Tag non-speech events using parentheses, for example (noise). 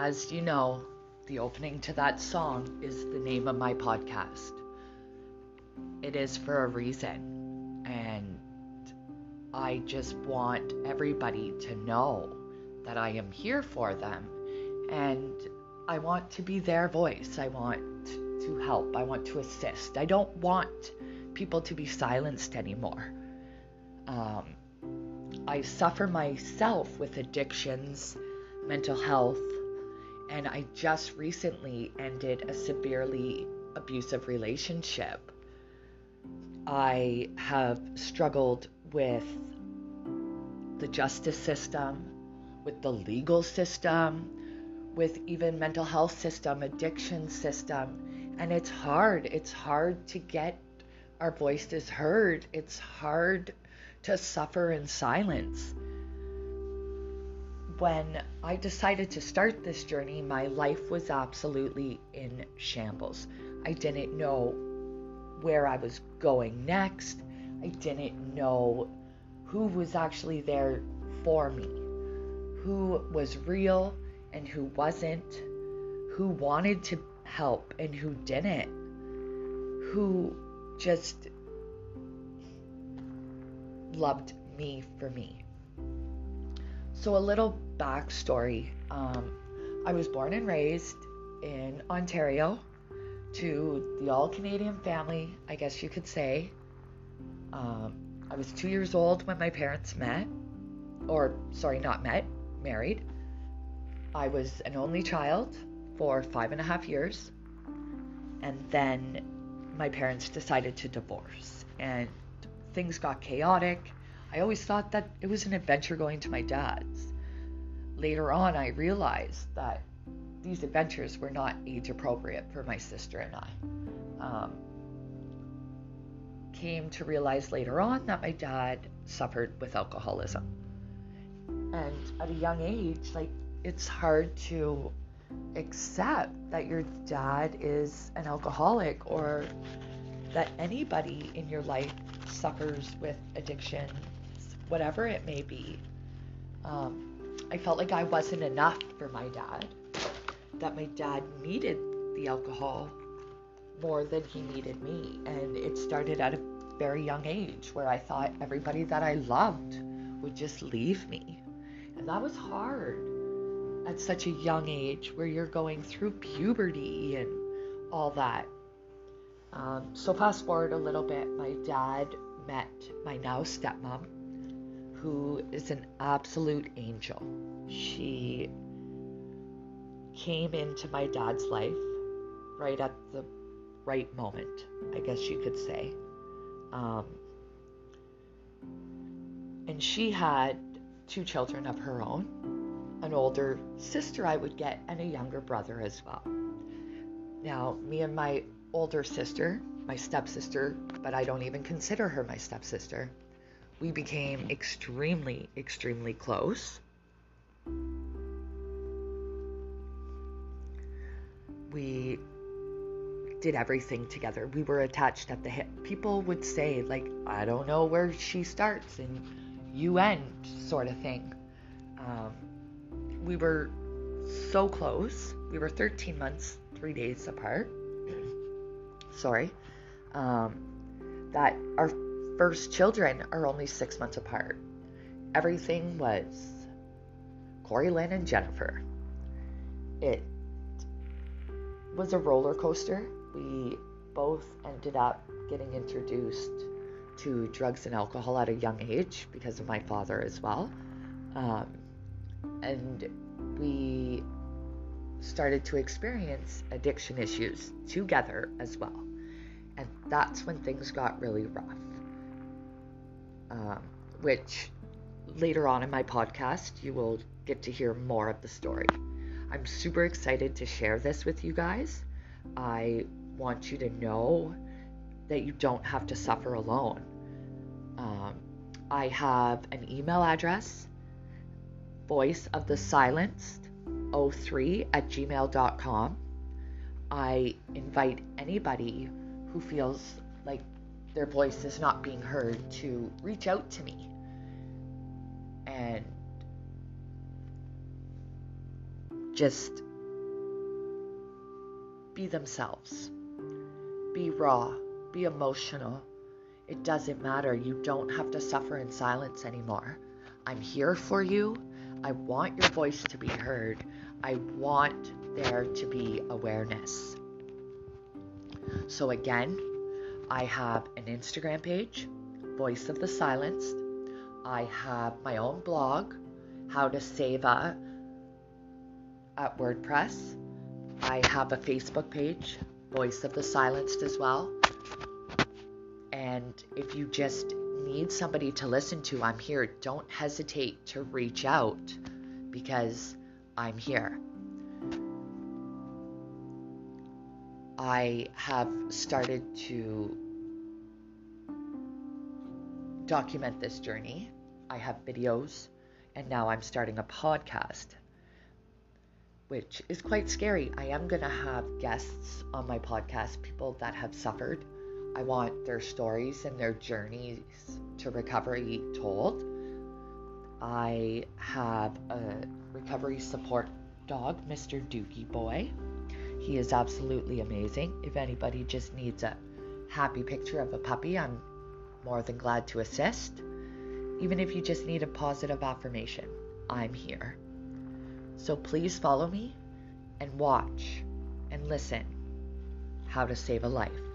as you know, the opening to that song is the name of my podcast. It is for a reason, and I just want everybody to know that I am here for them and I want to be their voice. I want to help. I want to assist. I don't want people to be silenced anymore. Um, I suffer myself with addictions, mental health, and I just recently ended a severely abusive relationship. I have struggled with the justice system, with the legal system, with even mental health system, addiction system, and it's hard. It's hard to get our voices heard. It's hard to suffer in silence. When I decided to start this journey, my life was absolutely in shambles. I didn't know where I was going next. I didn't know who was actually there for me, who was real and who wasn't, who wanted to help and who didn't, who just loved me for me. So, a little backstory um, I was born and raised in Ontario to the all Canadian family, I guess you could say. Um, I was two years old when my parents met, or sorry, not met, married. I was an only child for five and a half years, and then my parents decided to divorce, and things got chaotic. I always thought that it was an adventure going to my dad's. Later on, I realized that these adventures were not age appropriate for my sister and I. Um, came to realize later on that my dad suffered with alcoholism. And at a young age, like it's hard to accept that your dad is an alcoholic or that anybody in your life suffers with addictions, whatever it may be. Um, I felt like I wasn't enough for my dad, that my dad needed the alcohol more than he needed me. And it started at a very young age where I thought everybody that I loved would just leave me. And that was hard at such a young age where you're going through puberty and all that. Um, so, fast forward a little bit, my dad met my now stepmom, who is an absolute angel. She came into my dad's life right at the right moment, I guess you could say. Um, and she had two children of her own an older sister I would get and a younger brother as well. Now, me and my older sister, my stepsister, but I don't even consider her my stepsister, we became extremely, extremely close. We did everything together. We were attached at the hip. People would say, like, I don't know where she starts and you end, sort of thing. Um, we were so close. We were 13 months, three days apart. (clears throat) Sorry. Um, that our first children are only six months apart. Everything was Corey Lynn and Jennifer. It was a roller coaster. We both ended up getting introduced to drugs and alcohol at a young age because of my father as well. Um, and we started to experience addiction issues together as well. And that's when things got really rough. Um, which later on in my podcast, you will get to hear more of the story. I'm super excited to share this with you guys. I want you to know that you don't have to suffer alone. Um, I have an email address voice of the silenced 03 at gmail.com. I invite anybody who feels like their voice is not being heard to reach out to me. And just be themselves. Be raw, be emotional. It doesn't matter. You don't have to suffer in silence anymore. I'm here for you. I want your voice to be heard. I want there to be awareness. So, again, I have an Instagram page, Voice of the Silenced. I have my own blog, How to Save a at WordPress. I have a Facebook page, Voice of the Silenced as well. And if you just need somebody to listen to, I'm here. Don't hesitate to reach out because I'm here. I have started to document this journey. I have videos, and now I'm starting a podcast, which is quite scary. I am going to have guests on my podcast, people that have suffered. I want their stories and their journeys to recovery told. I have a recovery support dog, Mr. Dookie Boy. He is absolutely amazing. If anybody just needs a happy picture of a puppy, I'm more than glad to assist. Even if you just need a positive affirmation, I'm here. So please follow me and watch and listen how to save a life.